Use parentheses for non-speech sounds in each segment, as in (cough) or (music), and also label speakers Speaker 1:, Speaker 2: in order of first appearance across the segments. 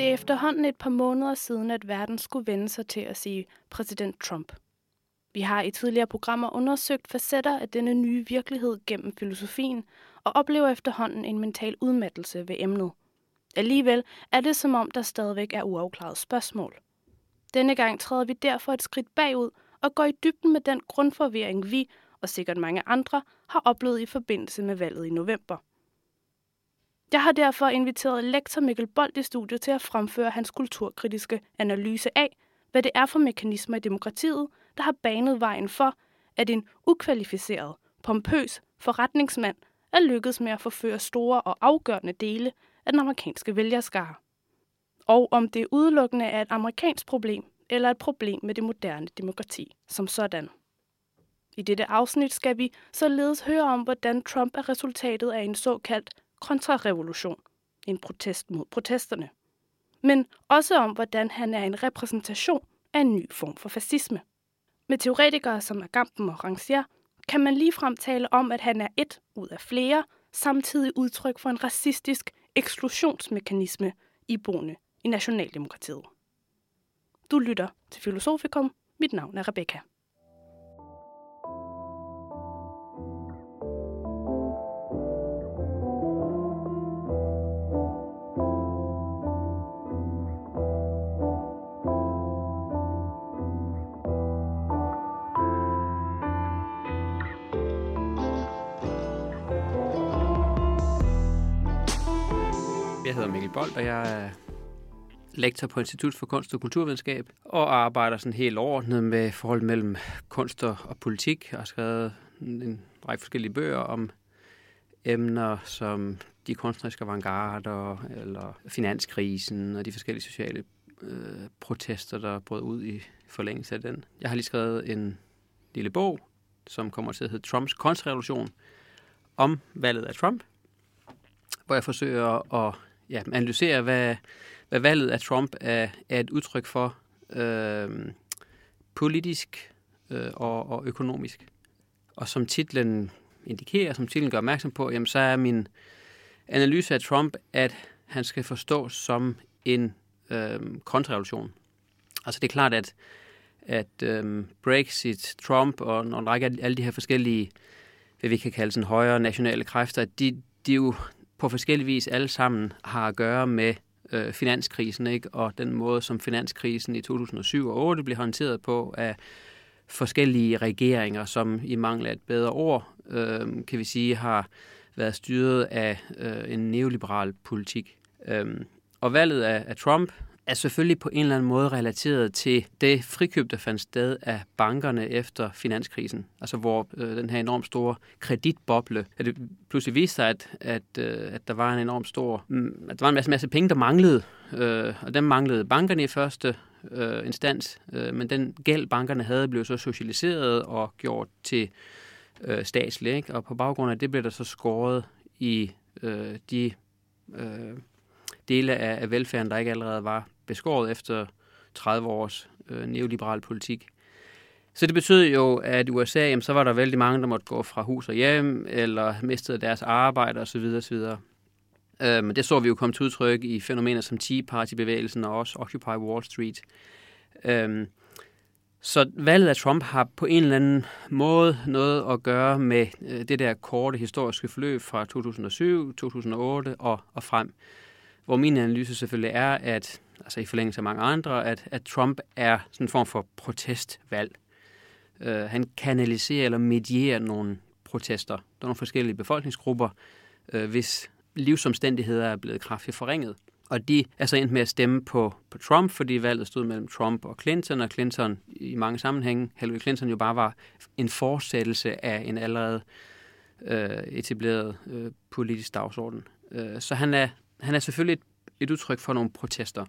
Speaker 1: Det er efterhånden et par måneder siden, at verden skulle vende sig til at sige præsident Trump. Vi har i tidligere programmer undersøgt facetter af denne nye virkelighed gennem filosofien og oplever efterhånden en mental udmattelse ved emnet. Alligevel er det som om, der stadigvæk er uafklaret spørgsmål. Denne gang træder vi derfor et skridt bagud og går i dybden med den grundforvirring, vi og sikkert mange andre har oplevet i forbindelse med valget i november. Jeg har derfor inviteret lektor Mikkel Bold i studiet til at fremføre hans kulturkritiske analyse af, hvad det er for mekanismer i demokratiet, der har banet vejen for, at en ukvalificeret, pompøs forretningsmand er lykkedes med at forføre store og afgørende dele af den amerikanske vælgerskare. Og om det udelukkende er et amerikansk problem eller et problem med det moderne demokrati som sådan. I dette afsnit skal vi således høre om, hvordan Trump er resultatet af en såkaldt kontrarevolution, en protest mod protesterne. Men også om, hvordan han er en repræsentation af en ny form for fascisme. Med teoretikere som Agamben og Rancière kan man ligefrem tale om, at han er et ud af flere, samtidig udtryk for en racistisk eksklusionsmekanisme iboende i nationaldemokratiet. Du lytter til Filosofikum. Mit navn er Rebecca.
Speaker 2: Jeg hedder Mikkel Bold, og jeg er lektor på Institut for Kunst og Kulturvidenskab, og arbejder sådan helt overordnet med forhold mellem kunst og politik. Jeg har skrevet en række forskellige bøger om emner som de kunstneriske avantgarder, eller finanskrisen og de forskellige sociale øh, protester, der brød ud i forlængelse af den. Jeg har lige skrevet en lille bog, som kommer til at hedde Trumps kontrarevolution, om valget af Trump, hvor jeg forsøger at ja, analysere, hvad, hvad valget af Trump er, er et udtryk for øh, politisk øh, og, og økonomisk. Og som titlen indikerer, som titlen gør opmærksom på, jamen, så er min analyse af Trump, at han skal forstås som en øh, kontrarevolution. Altså det er klart, at, at øh, Brexit, Trump og en række af alle de her forskellige, hvad vi kan kalde sådan højere nationale kræfter, de, de jo på forskellige vis alle sammen har at gøre med øh, finanskrisen, ikke? og den måde, som finanskrisen i 2007 og 2008 blev håndteret på af forskellige regeringer, som i mangel af et bedre ord, øh, kan vi sige, har været styret af øh, en neoliberal politik. Øh, og valget af, af Trump er selvfølgelig på en eller anden måde relateret til det frikøb, der fandt sted af bankerne efter finanskrisen. Altså hvor øh, den her enormt store kreditboble, at det pludselig viste sig, at, at, øh, at der var en enorm stor, mm, at der var en masse, masse penge, der manglede, øh, og dem manglede bankerne i første øh, instans, øh, men den gæld, bankerne havde, blev så socialiseret og gjort til øh, statslig, ikke? og på baggrund af det blev der så skåret i øh, de øh, dele af, af velfærden, der ikke allerede var beskåret efter 30 års øh, neoliberal politik. Så det betød jo, at i USA, jamen, så var der vældig mange, der måtte gå fra hus og hjem, eller mistede deres arbejde osv. osv. Øhm, det så vi jo komme til udtryk i fænomener som Tea Party-bevægelsen og også Occupy Wall Street. Øhm, så valget af Trump har på en eller anden måde noget at gøre med øh, det der korte historiske forløb fra 2007, 2008 og, og frem. Hvor min analyse selvfølgelig er, at altså i forlængelse af mange andre, at, at Trump er sådan en form for protestvalg. Uh, han kanaliserer eller medierer nogle protester. Der er nogle forskellige befolkningsgrupper, uh, hvis livsomstændigheder er blevet kraftigt forringet. Og de er så endt med at stemme på, på Trump, fordi valget stod mellem Trump og Clinton, og Clinton i mange sammenhænge, Hillary Clinton jo bare var en fortsættelse af en allerede øh, etableret øh, politisk dagsorden. Øh, så han er, han er selvfølgelig et, et udtryk for nogle protester.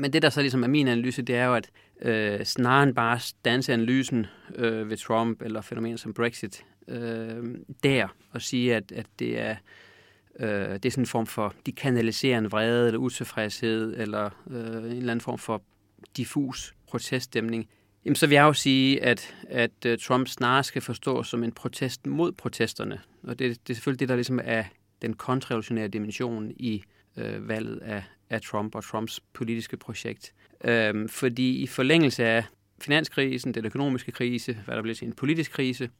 Speaker 2: Men det, der så ligesom er min analyse, det er jo, at øh, snarere end bare danse analysen øh, ved Trump eller fænomener som Brexit, øh, der og sige, at, at det er øh, det er sådan en form for, de kanaliserende vrede eller utilfredshed, eller øh, en eller anden form for diffus proteststemning, jamen så vil jeg jo sige, at, at øh, Trump snarere skal forstås som en protest mod protesterne. Og det, det er selvfølgelig det, der ligesom er den kontrarevolutionære dimension i øh, valget af, af Trump og Trumps politiske projekt. Øhm, fordi i forlængelse af finanskrisen, den økonomiske krise, hvad der blev til en politisk krise,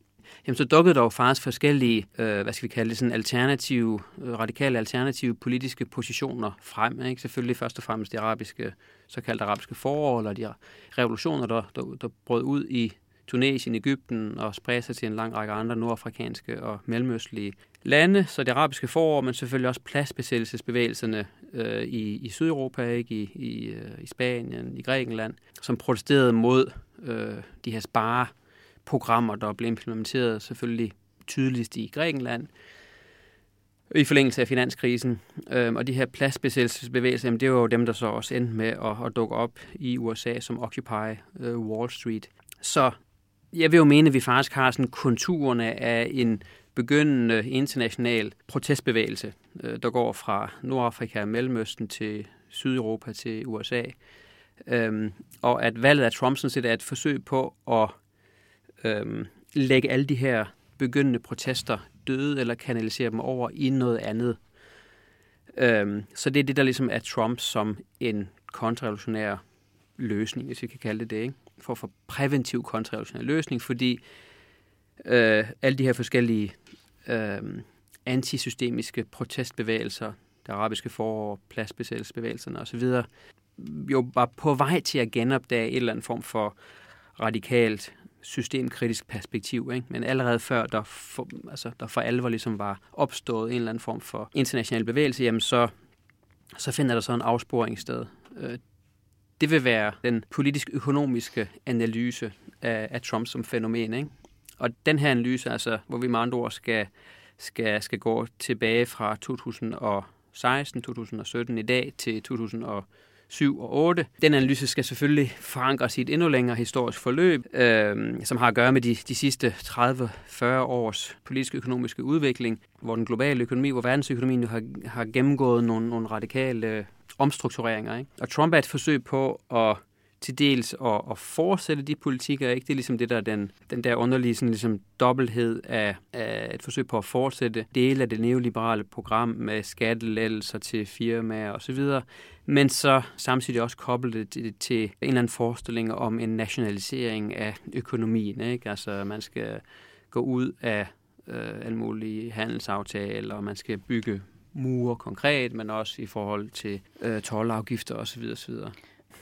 Speaker 2: jamen så dukkede der jo faktisk forskellige, øh, hvad skal vi kalde det, sådan alternative, øh, radikale alternative politiske positioner frem. Ikke? Selvfølgelig først og fremmest de arabiske, såkaldte arabiske forår, eller de revolutioner, der, der, der brød ud i Tunesien, Ægypten og spredte sig til en lang række andre nordafrikanske og mellemøstlige lande, så det arabiske forår, men selvfølgelig også pladsbesættelsesbevægelserne øh, i, i Sydeuropa, ikke? I, i, øh, i Spanien, i Grækenland, som protesterede mod øh, de her spareprogrammer, der blev implementeret selvfølgelig tydeligst i Grækenland, i forlængelse af finanskrisen. Øh, og de her pladsbesættelsesbevægelser, jamen, det var jo dem, der så også endte med at, at dukke op i USA som Occupy øh, Wall Street. Så jeg vil jo mene, at vi faktisk har sådan konturerne af en begyndende international protestbevægelse, øh, der går fra Nordafrika og Mellemøsten til Sydeuropa til USA. Øhm, og at valget af Trump sådan set er et forsøg på at øhm, lægge alle de her begyndende protester døde eller kanalisere dem over i noget andet. Øhm, så det er det, der ligesom er Trump som en kontrarevolutionær løsning, hvis vi kan kalde det det, ikke? for at få præventiv kontrarevolutionær løsning, fordi øh, alle de her forskellige øh, antisystemiske protestbevægelser, det arabiske forår, pladsbesættelsesbevægelserne osv., jo var på vej til at genopdage en eller anden form for radikalt systemkritisk perspektiv. Ikke? Men allerede før der for, altså, der for alvor ligesom var opstået en eller anden form for international bevægelse, jamen så, så finder der så en afsporing sted. Øh, det vil være den politisk-økonomiske analyse af, af Trump som fænomen. Ikke? Og den her analyse, altså, hvor vi med andre ord skal, skal, skal gå tilbage fra 2016, 2017 i dag til 2007 og 8. Den analyse skal selvfølgelig forankres i et endnu længere historisk forløb, øh, som har at gøre med de, de sidste 30-40 års politisk økonomiske udvikling, hvor den globale økonomi, hvor verdensøkonomien har, har gennemgået nogle, nogle radikale omstruktureringer. Ikke? Og Trump er et forsøg på at til dels at, at fortsætte de politikker. Ikke? Det er ligesom det der, den, den der underlige sådan ligesom dobbelthed af, af et forsøg på at fortsætte dele af det neoliberale program med skattelettelser til firmaer osv., men så samtidig også koble det til, til en eller anden forestilling om en nationalisering af økonomien. Ikke? Altså man skal gå ud af øh, alle mulige handelsaftaler, og man skal bygge mure konkret, men også i forhold til øh, tolvafgifter osv. osv.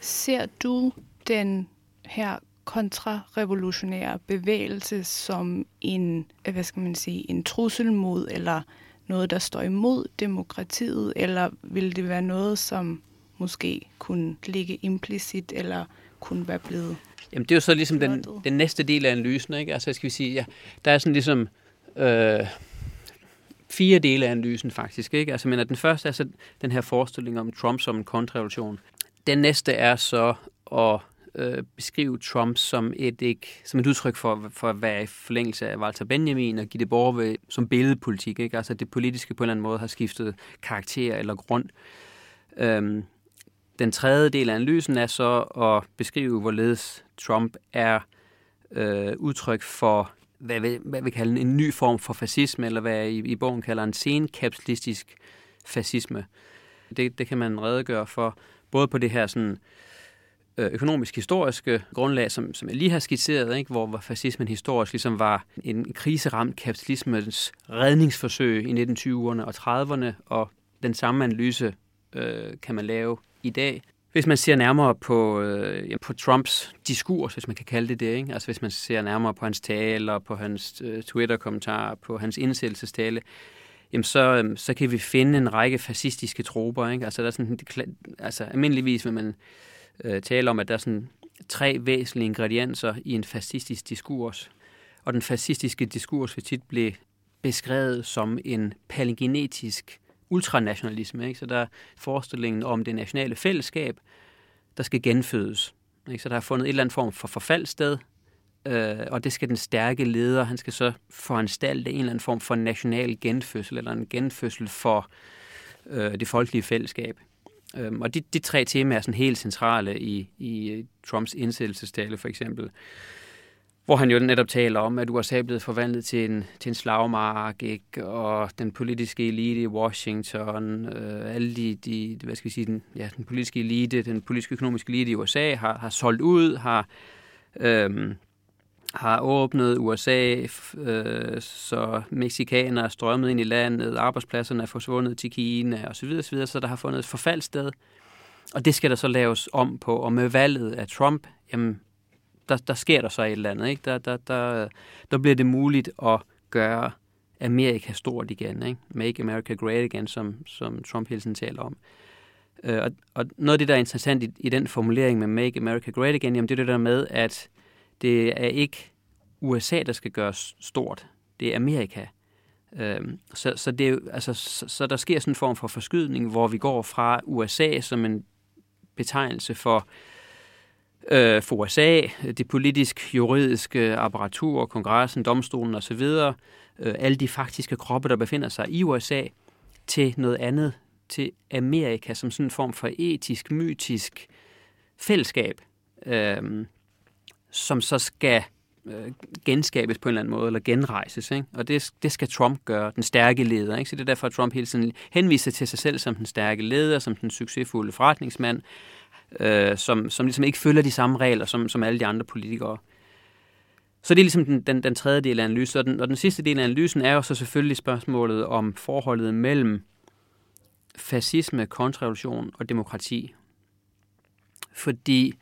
Speaker 1: Ser du den her kontrarevolutionære bevægelse som en, hvad skal man sige, en trussel mod, eller noget, der står imod demokratiet, eller vil det være noget, som måske kunne ligge implicit, eller kunne være blevet
Speaker 2: Jamen det er jo så ligesom den, den næste del af analysen, ikke? Altså skal vi sige, ja, der er sådan ligesom øh, fire dele af analysen faktisk, ikke? Altså men den første er så den her forestilling om Trump som en kontrarevolution. Den næste er så at øh, beskrive Trump som et, ikke, som et udtryk for, for at være i forlængelse af Walter Benjamin og give det borger som billedpolitik. Ikke? Altså det politiske på en eller anden måde har skiftet karakter eller grund. Øhm, den tredje del af analysen er så at beskrive, hvorledes Trump er øh, udtryk for, hvad vi, hvad vi kalder en ny form for fascisme, eller hvad i, i bogen kalder en senkapitalistisk fascisme. Det, det kan man redegøre for både på det her sådan, øh, økonomisk-historiske grundlag, som, som jeg lige har skitseret, ikke? hvor fascismen historisk ligesom var en kriseramt kapitalismens redningsforsøg i 1920'erne og 30'erne, og den samme analyse øh, kan man lave i dag. Hvis man ser nærmere på, øh, ja, på Trumps diskurs, hvis man kan kalde det det, ikke? altså hvis man ser nærmere på hans taler, på hans øh, Twitter-kommentarer, på hans indsættelsestale, jamen så, øhm, så kan vi finde en række fascistiske troper. Ikke? Altså, der er sådan, altså, almindeligvis vil man øh, tale om, at der er sådan tre væsentlige ingredienser i en fascistisk diskurs. Og den fascistiske diskurs vil tit blive beskrevet som en palingenetisk ultranationalisme. Ikke? Så der er forestillingen om det nationale fællesskab, der skal genfødes. Ikke? Så der er fundet et eller andet form for forfald sted, øh, og det skal den stærke leder, han skal så foranstalte en eller anden form for national genfødsel, eller en genfødsel for øh, det folkelige fællesskab. Øh, og de, de tre temaer er sådan helt centrale i, i øh, Trumps indsættelsestale, for eksempel. hvor han jo netop taler om, at USA er blevet forvandlet til en, til en slagmark, ikke? og den politiske elite i Washington, øh, alle de, de, hvad skal vi sige, den, ja, den politiske elite, den politiske økonomiske elite i USA har, har solgt ud, har, øh, har åbnet USA, øh, så mexikanere er strømmet ind i landet, arbejdspladserne er forsvundet til Kina osv., osv., så der har fundet et forfaldssted. Og det skal der så laves om på. Og med valget af Trump, jamen, der, der sker der så et eller andet. Ikke? Der, der, der, der bliver det muligt at gøre Amerika stort igen. Ikke? Make America Great Again, som, som Trump hele tiden taler om. Øh, og, og noget af det, der er interessant i, i den formulering med Make America Great Again, jamen det er det der med, at det er ikke USA, der skal gøres stort. Det er Amerika. Øhm, så, så, det er, altså, så, så der sker sådan en form for forskydning, hvor vi går fra USA som en betegnelse for, øh, for USA, det politisk-juridiske apparatur, kongressen, domstolen osv., øh, alle de faktiske kroppe, der befinder sig i USA, til noget andet, til Amerika som sådan en form for etisk, mytisk fællesskab, øh, som så skal øh, genskabes på en eller anden måde, eller genrejses. Ikke? Og det, det skal Trump gøre, den stærke leder. Ikke? Så det er derfor, at Trump hele tiden henviser til sig selv som den stærke leder, som den succesfulde forretningsmand, øh, som, som ligesom ikke følger de samme regler som, som alle de andre politikere. Så det er ligesom den, den, den tredje del af analysen. Og den, og den sidste del af analysen er jo så selvfølgelig spørgsmålet om forholdet mellem fascisme, kontrarevolution og demokrati. Fordi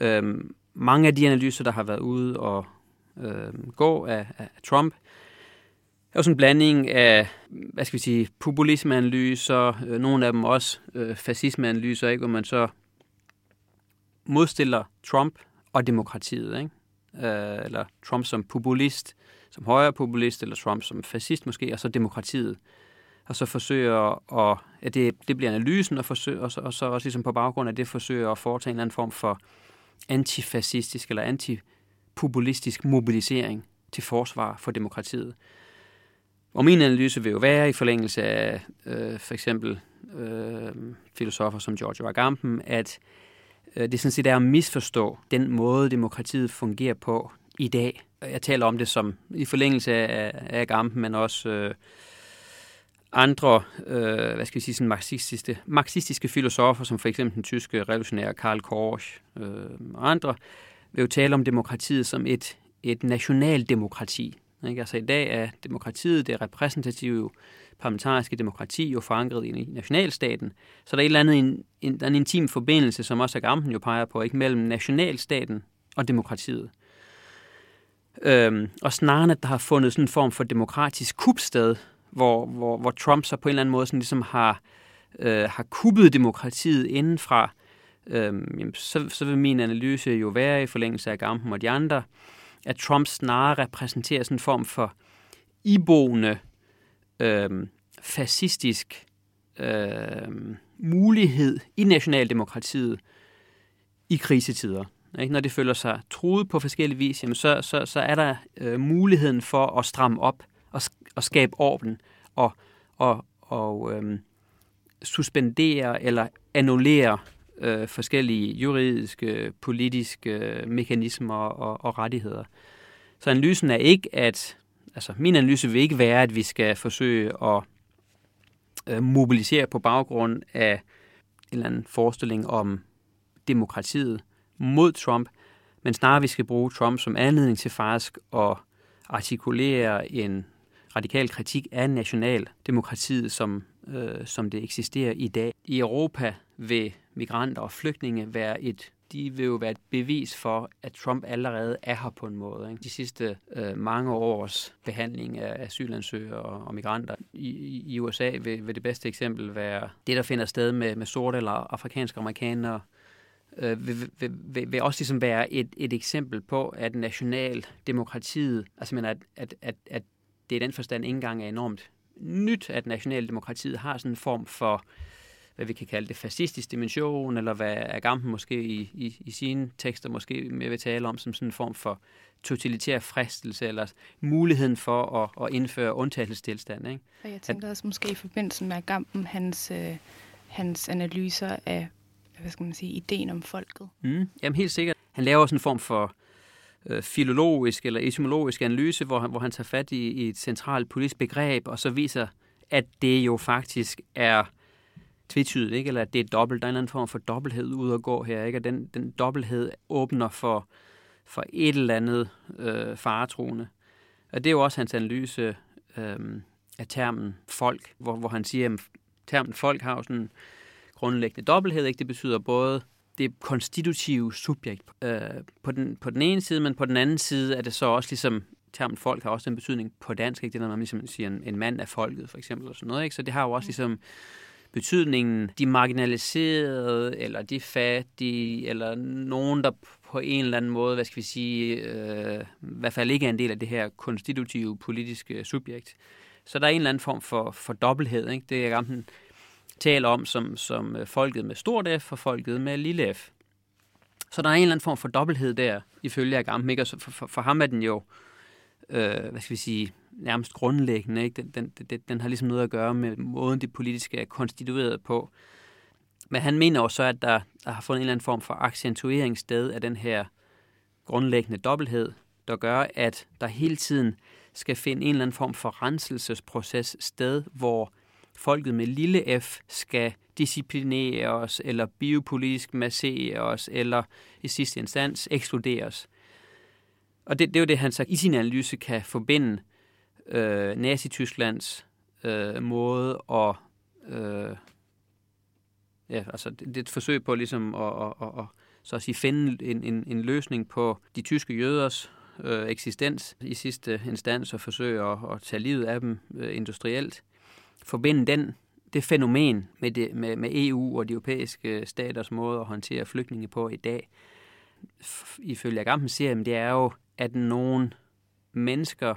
Speaker 2: øh, mange af de analyser, der har været ude og øh, gå af, af Trump, er jo sådan en blanding af, hvad skal vi sige, populismeanalyser, øh, nogle af dem også øh, fascismeanalyser, ikke, hvor man så modstiller Trump og demokratiet, ikke? Øh, eller Trump som populist, som højre populist, eller Trump som fascist måske, og så demokratiet. Og så forsøger at, at det, det bliver analysen, og, forsøger, og, så, og så også ligesom på baggrund af det forsøger at foretage en eller anden form for antifascistisk eller antipopulistisk mobilisering til forsvar for demokratiet. Og min analyse vil jo være i forlængelse af øh, for eksempel øh, filosofer som George Agamben, at øh, det sådan set er at misforstå den måde, demokratiet fungerer på i dag. Jeg taler om det som i forlængelse af, af Agamben, men også øh, andre, øh, hvad skal vi sige, sådan marxistiske, marxistiske filosofer, som for eksempel den tyske revolutionære Karl Korsch øh, og andre, vil jo tale om demokratiet som et, et nationaldemokrati. Ikke? Altså i dag er demokratiet, det repræsentative parlamentariske demokrati, jo forankret i nationalstaten. Så der er et eller andet, en, en, der er en intim forbindelse, som også Agamben jo peger på, ikke mellem nationalstaten og demokratiet. Øhm, og snarere, at der har fundet sådan en form for demokratisk kupsted, hvor, hvor, hvor Trump så på en eller anden måde sådan ligesom har, øh, har kuppet demokratiet indenfra, øh, jamen, så, så vil min analyse jo være i forlængelse af Gampen og de andre, at Trump snarere repræsenterer sådan en form for iboende, øh, fascistisk øh, mulighed i nationaldemokratiet i krisetider. Ikke? Når det føler sig truet på forskellige vis, jamen så, så, så er der øh, muligheden for at stramme op at skabe orden og, og, og øhm, suspendere eller annullere øh, forskellige juridiske, politiske øh, mekanismer og, og rettigheder. Så analysen er ikke, at altså min analyse vil ikke være, at vi skal forsøge at øh, mobilisere på baggrund af en eller anden forestilling om demokratiet mod Trump, men snarere vi skal bruge Trump som anledning til faktisk at artikulere en radikal kritik af nationaldemokratiet, som, øh, som det eksisterer i dag. I Europa vil migranter og flygtninge være et de vil jo være et bevis for, at Trump allerede er her på en måde. Ikke? De sidste øh, mange års behandling af asylansøgere og, og migranter i, i USA vil, vil det bedste eksempel være det, der finder sted med, med sorte eller afrikanske amerikanere, øh, vil, vil, vil, vil også ligesom være et, et eksempel på, at nationaldemokratiet, altså men at, at, at, at det i den forstand ikke engang er enormt nyt, at nationaldemokratiet har sådan en form for, hvad vi kan kalde det, fascistisk dimension, eller hvad Agamben måske i, i, i sine tekster måske mere vil tale om, som sådan en form for totalitær fristelse, eller muligheden for at, at indføre undtagelsestilstand. Ikke?
Speaker 1: Og jeg tænker også måske i forbindelse med Agamben, hans, øh, hans analyser af, hvad skal man sige, ideen om folket.
Speaker 2: Mm, jamen helt sikkert. Han laver også en form for øh, filologisk eller etymologisk analyse, hvor han, hvor han tager fat i, i et centralt politisk begreb, og så viser, at det jo faktisk er tvetydigt, ikke? eller at det er dobbelt. Der er en eller anden form for dobbelthed ud at gå her, ikke? og den, den dobbelthed åbner for, for et eller andet øh, faretroende. Og det er jo også hans analyse øh, af termen folk, hvor, hvor han siger, at termen folk har jo sådan en grundlæggende dobbelthed. Ikke? Det betyder både det konstitutive subjekt øh, på, den, på den ene side, men på den anden side er det så også ligesom, termen folk har også en betydning på dansk, ikke? det er, når man ligesom siger en, en mand af folket, for eksempel, og sådan noget, ikke? så det har jo også ligesom betydningen, de marginaliserede, eller de fattige, eller nogen, der på en eller anden måde, hvad skal vi sige, øh, i hvert fald ikke er en del af det her konstitutive politiske subjekt. Så der er en eller anden form for, for dobbelthed. Ikke? Det er gammel taler om som, som øh, folket med stort F og folket med lille f. Så der er en eller anden form for dobbelthed der, ifølge Agam. Ikke? Og for, for, for ham er den jo, øh, hvad skal vi sige, nærmest grundlæggende. Ikke? Den, den, den, den har ligesom noget at gøre med måden, det politiske er konstitueret på. Men han mener også så, at der, der har fundet en eller anden form for accentuering sted af den her grundlæggende dobbelthed, der gør, at der hele tiden skal finde en eller anden form for renselsesproces sted, hvor folket med lille f skal disciplinere os, eller biopolitisk massere os, eller i sidste instans ekskludere os. Og det, det er jo det, han så i sin analyse kan forbinde øh, Nazi-Tysklands øh, måde at... Øh, ja, altså det, det er et forsøg på ligesom at, at, at, at så at sige, finde en, en, en løsning på de tyske jøders øh, eksistens i sidste instans og forsøge at, at tage livet af dem øh, industrielt. Forbinde den, det fænomen med, det, med, med EU og de europæiske staters måde at håndtere flygtninge på i dag, ifølge Agamben siger, det er jo, at nogle mennesker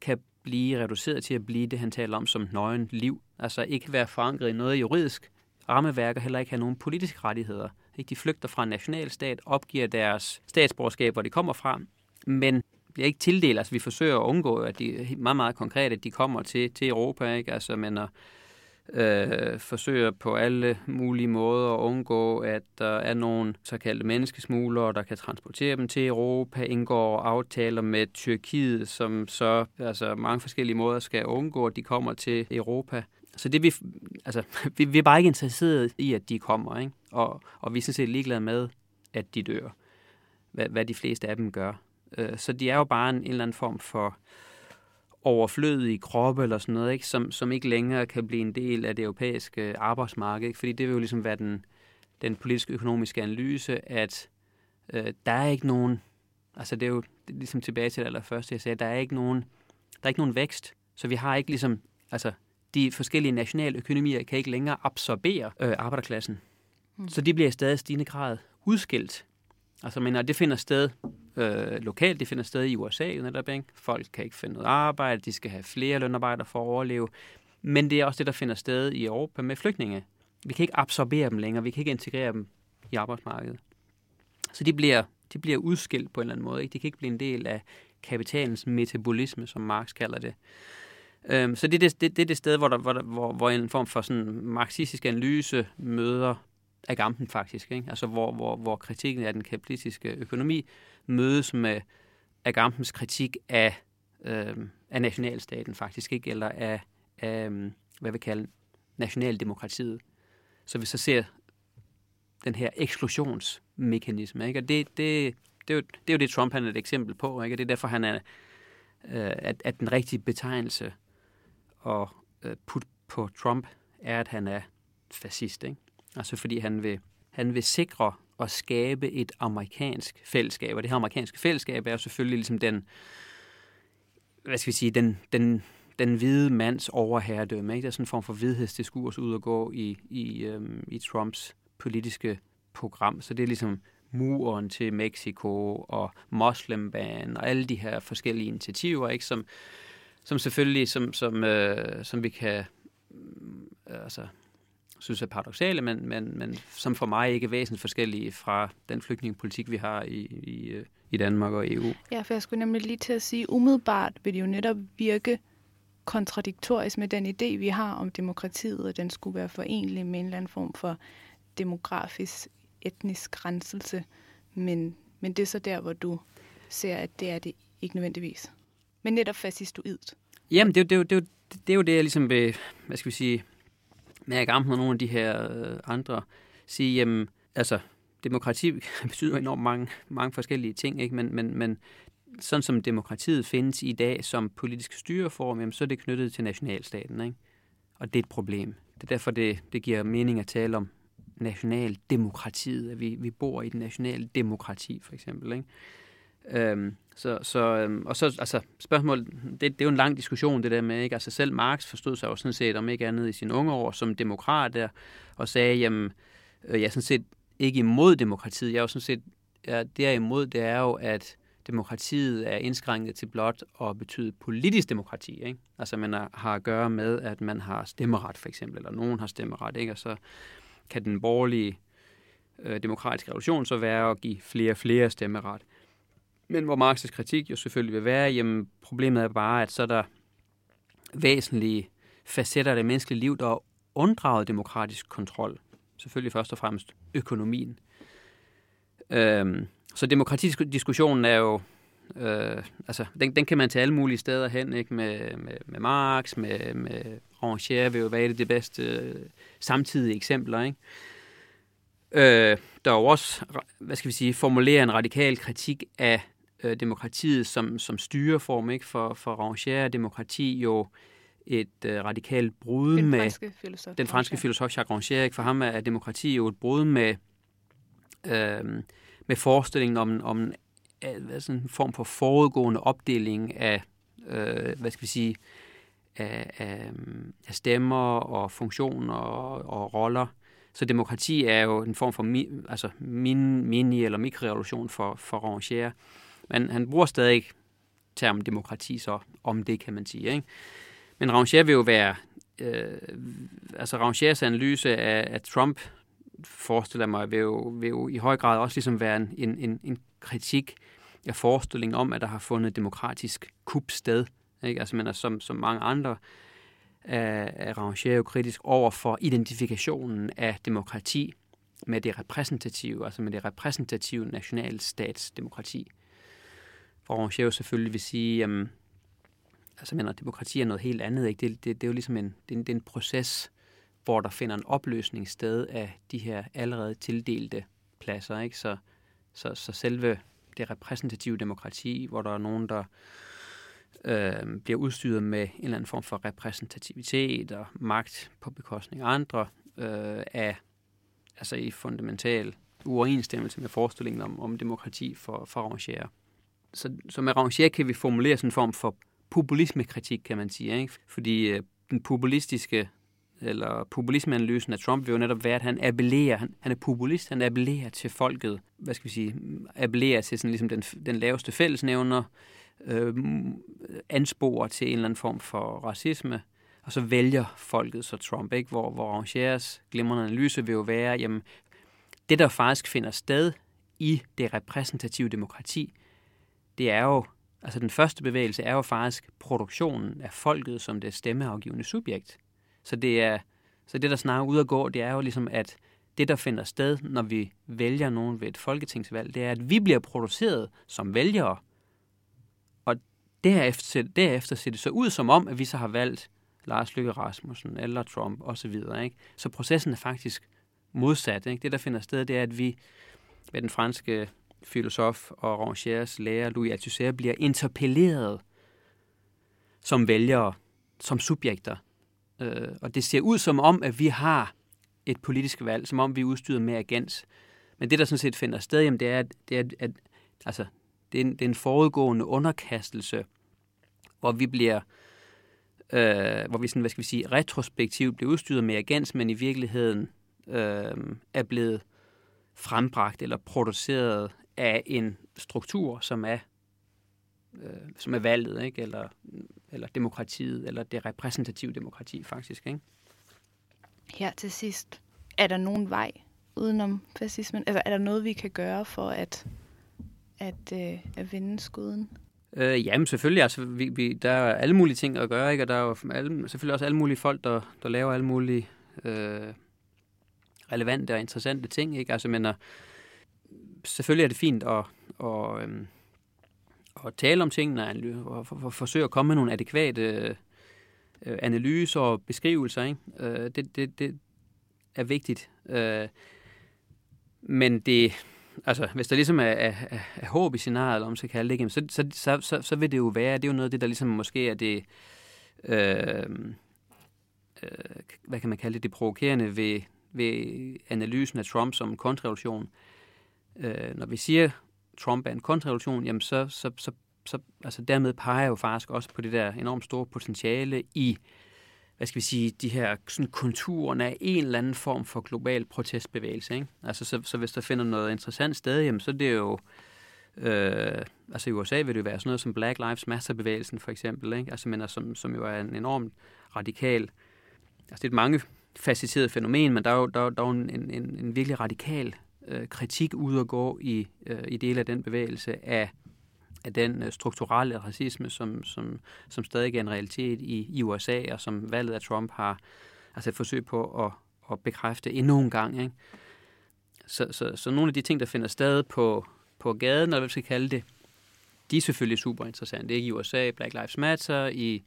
Speaker 2: kan blive reduceret til at blive det, han taler om som nøgen liv. Altså ikke være forankret i noget juridisk rammeværk og heller ikke have nogen politiske rettigheder. De flygter fra en nationalstat, opgiver deres statsborgerskab, hvor de kommer fra, men bliver ikke tildelt. Altså vi forsøger at undgå, at de meget, meget konkret, at de kommer til, til Europa, ikke? Altså, men at, øh, forsøger på alle mulige måder at undgå, at der er nogle såkaldte menneskesmuglere, der kan transportere dem til Europa, indgår aftaler med Tyrkiet, som så altså mange forskellige måder skal undgå, at de kommer til Europa. Så det vi, altså, (laughs) vi, vi er bare ikke interesseret i, at de kommer, ikke? Og, og vi er sådan set ligeglade med, at de dør, hvad, hvad de fleste af dem gør. Øh, så de er jo bare en, en eller anden form for overflødige kroppe eller sådan noget, ikke? Som, som ikke længere kan blive en del af det europæiske arbejdsmarked. Ikke? Fordi det vil jo ligesom være den, den politiske økonomiske analyse, at øh, der er ikke nogen, altså det er jo det er ligesom tilbage til det allerførste, jeg sagde, der er ikke nogen, der er ikke nogen vækst, så vi har ikke ligesom, altså de forskellige nationale økonomier kan ikke længere absorbere øh, arbejderklassen. Mm. Så de bliver i stadig stigende grad udskilt. Altså, men det finder sted øh, lokalt, det finder sted i USA netop, ikke? Folk kan ikke finde noget arbejde, de skal have flere lønarbejdere for at overleve. Men det er også det, der finder sted i Europa med flygtninge. Vi kan ikke absorbere dem længere, vi kan ikke integrere dem i arbejdsmarkedet. Så de bliver, de bliver udskilt på en eller anden måde. Ikke? De kan ikke blive en del af kapitalens metabolisme, som Marx kalder det. Øhm, så det er det, det, det er det sted, hvor, der, hvor, der, hvor, hvor en form for sådan marxistisk analyse møder Agamben faktisk. Ikke? Altså hvor, hvor, hvor kritikken af den kapitalistiske økonomi mødes med Agampens kritik af, øh, af nationalstaten faktisk, ikke? eller af, af, øhm, hvad vi kalder nationaldemokratiet. Så vi så ser den her eksklusionsmekanisme. Ikke? Og det, det, det, er jo, det er jo det, Trump han er et eksempel på. Ikke? Og det er derfor, han er, øh, at, at den rigtige betegnelse at øh, putte på Trump er, at han er fascist. Ikke? Altså fordi han vil, han vil sikre og skabe et amerikansk fællesskab. Og det her amerikanske fællesskab er jo selvfølgelig ligesom den, hvad skal vi sige, den, den, den hvide mands overherredømme. Ikke? Der er sådan en form for hvidhedsdiskurs ud at gå i, i, øhm, i Trumps politiske program. Så det er ligesom muren til Mexico og Moslemban og alle de her forskellige initiativer, ikke? Som, som selvfølgelig, som, som, øh, som vi kan øh, altså, synes er paradoxale, men, men, men som for mig ikke er væsentligt forskellige fra den flygtningepolitik, vi har i, i, i Danmark og EU.
Speaker 1: Ja, for jeg skulle nemlig lige til at sige, umiddelbart vil det jo netop virke kontradiktorisk med den idé, vi har om demokratiet, og den skulle være forenlig med en eller anden form for demografisk, etnisk renselse. Men, men det er så der, hvor du ser, at det er det ikke nødvendigvis. Men netop fascistoidt.
Speaker 2: Jamen, det, det, det, det, det er jo det, jeg ligesom vil, hvad skal vi sige, mærke med nogle af de her øh, andre, sige, jamen, altså, demokrati (laughs) betyder enormt mange, mange forskellige ting, ikke? Men, men, men sådan som demokratiet findes i dag som politisk styreform, jamen, så er det knyttet til nationalstaten, ikke? Og det er et problem. Det er derfor, det, det giver mening at tale om nationaldemokratiet, at vi, vi bor i den nationale demokrati, for eksempel, ikke? Øhm, så, så, øhm, og så, altså, spørgsmålet, det, det er jo en lang diskussion, det der med, ikke? Altså, selv Marx forstod sig jo sådan set, om ikke andet i sine unge år, som demokrat der, og sagde, jamen, øh, jeg er sådan set ikke imod demokratiet, jeg er jo sådan set, ja, det jeg er imod, det er jo, at demokratiet er indskrænket til blot at betyde politisk demokrati, ikke? Altså, man har at gøre med, at man har stemmeret, for eksempel, eller nogen har stemmeret, ikke? Og så kan den borgerlige øh, demokratiske revolution så være at give flere og flere stemmeret. Men hvor Marx's kritik jo selvfølgelig vil være, jamen problemet er bare, at så er der væsentlige facetter af det menneskelige liv, der er unddraget demokratisk kontrol. Selvfølgelig først og fremmest økonomien. Øhm, så demokratidiskussionen er jo, øh, altså den, den kan man til alle mulige steder hen, ikke? Med, med, med Marx, med, med Rancière vil jo være det, det bedste øh, samtidige eksempler, ikke? Øh, der er jo også, hvad skal vi sige, formulere en radikal kritik af øh, demokratiet som, som styreform. Ikke? For, for Rancière er demokrati jo et øh, radikalt brud
Speaker 1: den
Speaker 2: med...
Speaker 1: Franske filosof,
Speaker 2: den franske filosof Jacques Rancière. Ikke? For ham er demokrati jo et brud med, øh, med forestillingen om, om hvad, sådan en form for forudgående opdeling af, øh, hvad skal vi sige, af, af, af stemmer og funktioner og, og roller. Så demokrati er jo en form for mi, altså min, mini- eller mikrorevolution for, for Rancière. Men han bruger stadig termen demokrati så om det, kan man sige. Ikke? Men Rancière vil jo være, øh, altså Rancières analyse af, af Trump, forestiller mig, vil jo, vil jo i høj grad også ligesom være en, en, en kritik af forestillingen om, at der har fundet demokratisk kup sted. Ikke? Altså, men altså, som, som mange andre er, er Rancière jo kritisk over for identifikationen af demokrati med det repræsentative, altså med det repræsentative nationalstatsdemokrati hvor jo selvfølgelig vil sige, jamen, altså, mener, demokrati er noget helt andet. Ikke? Det, det, det er jo ligesom en, det en, det er en proces, hvor der finder en opløsning sted af de her allerede tildelte pladser. Ikke? Så, så, så selve det repræsentative demokrati, hvor der er nogen, der øh, bliver udstyret med en eller anden form for repræsentativitet og magt på bekostning af andre, øh, er altså i fundamental uoverensstemmelse med forestillingen om, om demokrati for, for arrangere så, så med Rancière kan vi formulere sådan en form for populismekritik, kan man sige. Ikke? Fordi øh, den populistiske eller populismeanalysen af Trump vil jo netop være, at han appellerer, han, han er populist, han appellerer til folket, hvad skal vi sige, appellerer til sådan ligesom den, den laveste fællesnævner, øh, ansporer til en eller anden form for racisme, og så vælger folket så Trump, ikke? Hvor, hvor Rangers glimrende analyse vil jo være, jamen, det der faktisk finder sted i det repræsentative demokrati, det er jo, altså den første bevægelse er jo faktisk produktionen af folket som det stemmeafgivende subjekt. Så det er, så det der snarere ud at gå, det er jo ligesom, at det, der finder sted, når vi vælger nogen ved et folketingsvalg, det er, at vi bliver produceret som vælgere. Og derefter, derefter ser det så ud som om, at vi så har valgt Lars Løkke Rasmussen eller Trump osv. Ikke? Så processen er faktisk modsat. Ikke? Det, der finder sted, det er, at vi med den franske filosof og Rancières lærer Louis Althusser bliver interpelleret som vælgere, som subjekter. Øh, og det ser ud som om, at vi har et politisk valg, som om vi er udstyret med agens. Men det, der sådan set finder sted, jamen, det er, at, det er, at altså, det er, en, det er en forudgående underkastelse, hvor vi bliver øh, hvor vi sådan, hvad skal vi sige, retrospektivt bliver udstyret med agens, men i virkeligheden øh, er blevet frembragt eller produceret af en struktur, som er, øh, som er valget, ikke? Eller, eller demokratiet, eller det repræsentative demokrati faktisk. Ikke?
Speaker 1: Her til sidst, er der nogen vej udenom fascismen? Altså, er der noget, vi kan gøre for at, at, øh, at vende skuden?
Speaker 2: Øh, jamen selvfølgelig, altså, vi, vi, der er alle mulige ting at gøre, ikke? og der er jo alle, selvfølgelig også alle mulige folk, der, der laver alle mulige øh, relevante og interessante ting. Ikke? Altså, men, selvfølgelig er det fint at, og, øhm, at tale om tingene og for, for, forsøge at komme med nogle adekvate øh, analyser og beskrivelser. Ikke? Øh, det, det, det er vigtigt. Øh, men det, altså, hvis der ligesom er, er, er, er håb i scenariet, eller om man skal kalde det, så, så, så, så, så vil det jo være, det er jo noget af det, der ligesom måske er det, øh, øh, hvad kan man kalde det, det provokerende ved, ved analysen af Trump som kontrarevolution. Øh, øh, når vi siger, Trump er en kontrarevolution, jamen så, så, så, så altså dermed peger jeg jo faktisk også på det der enormt store potentiale i hvad skal vi sige, de her sådan, konturerne af en eller anden form for global protestbevægelse. Ikke? Altså, så, så hvis der finder noget interessant sted, jamen, så det er det jo... Øh, altså i USA vil det jo være sådan noget som Black Lives Matter-bevægelsen for eksempel, ikke? Altså, men, som, som jo er en enormt radikal... Altså det er et mange facetteret fænomen, men der er jo, der, der er jo en, en, en virkelig radikal øh, kritik ud at gå i, øh, i dele af den bevægelse af af den øh, strukturelle racisme, som, som, som stadig er en realitet i, i USA, og som valget af Trump har altså et forsøg på at, at bekræfte endnu en gang. Ikke? Så, så, så nogle af de ting, der finder sted på, på gaden, eller hvad vi skal kalde det, de er selvfølgelig super interessante. Ikke i USA, Black Lives Matter, i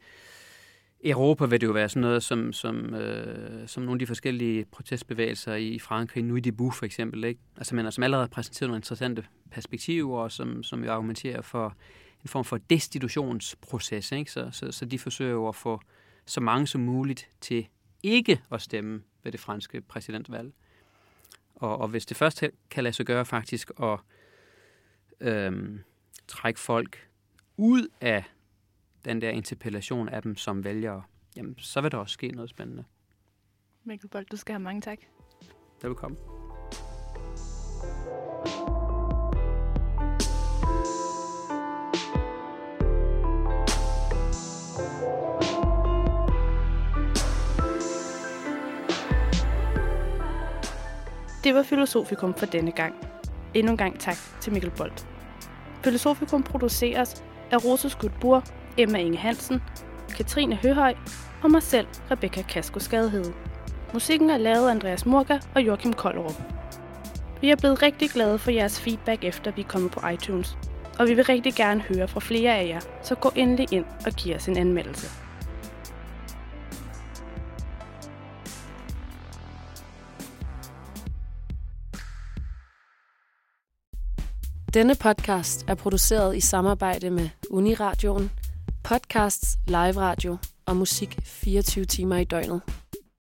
Speaker 2: Europa vil det jo være sådan noget som, som, øh, som nogle af de forskellige protestbevægelser i Frankrig, nu i Debout for eksempel, ikke? Altså, men som allerede har præsenteret nogle interessante perspektiver, og som, som jo argumenterer for en form for destitutionsproces, ikke? Så, så, så de forsøger jo at få så mange som muligt til ikke at stemme ved det franske præsidentvalg. Og, og hvis det først kan lade sig gøre faktisk at øhm, trække folk ud af den der interpellation af dem som vælgere, jamen så vil der også ske noget spændende.
Speaker 1: Mikkel Bold, du skal have mange tak.
Speaker 2: Velkommen.
Speaker 1: Det var Filosofikum for denne gang. Endnu en gang tak til Mikkel Bold. Filosofikum produceres af Rosa Skudbur Emma Inge Hansen, Katrine Høhøj og mig selv, Rebecca Kasko Skadhed. Musikken er lavet af Andreas Murga og Joachim Kollerup. Vi er blevet rigtig glade for jeres feedback efter vi er kommet på iTunes, og vi vil rigtig gerne høre fra flere af jer, så gå endelig ind og giv os en anmeldelse. Denne podcast er produceret i samarbejde med Uniradioen – podcasts, live radio og musik 24 timer i døgnet.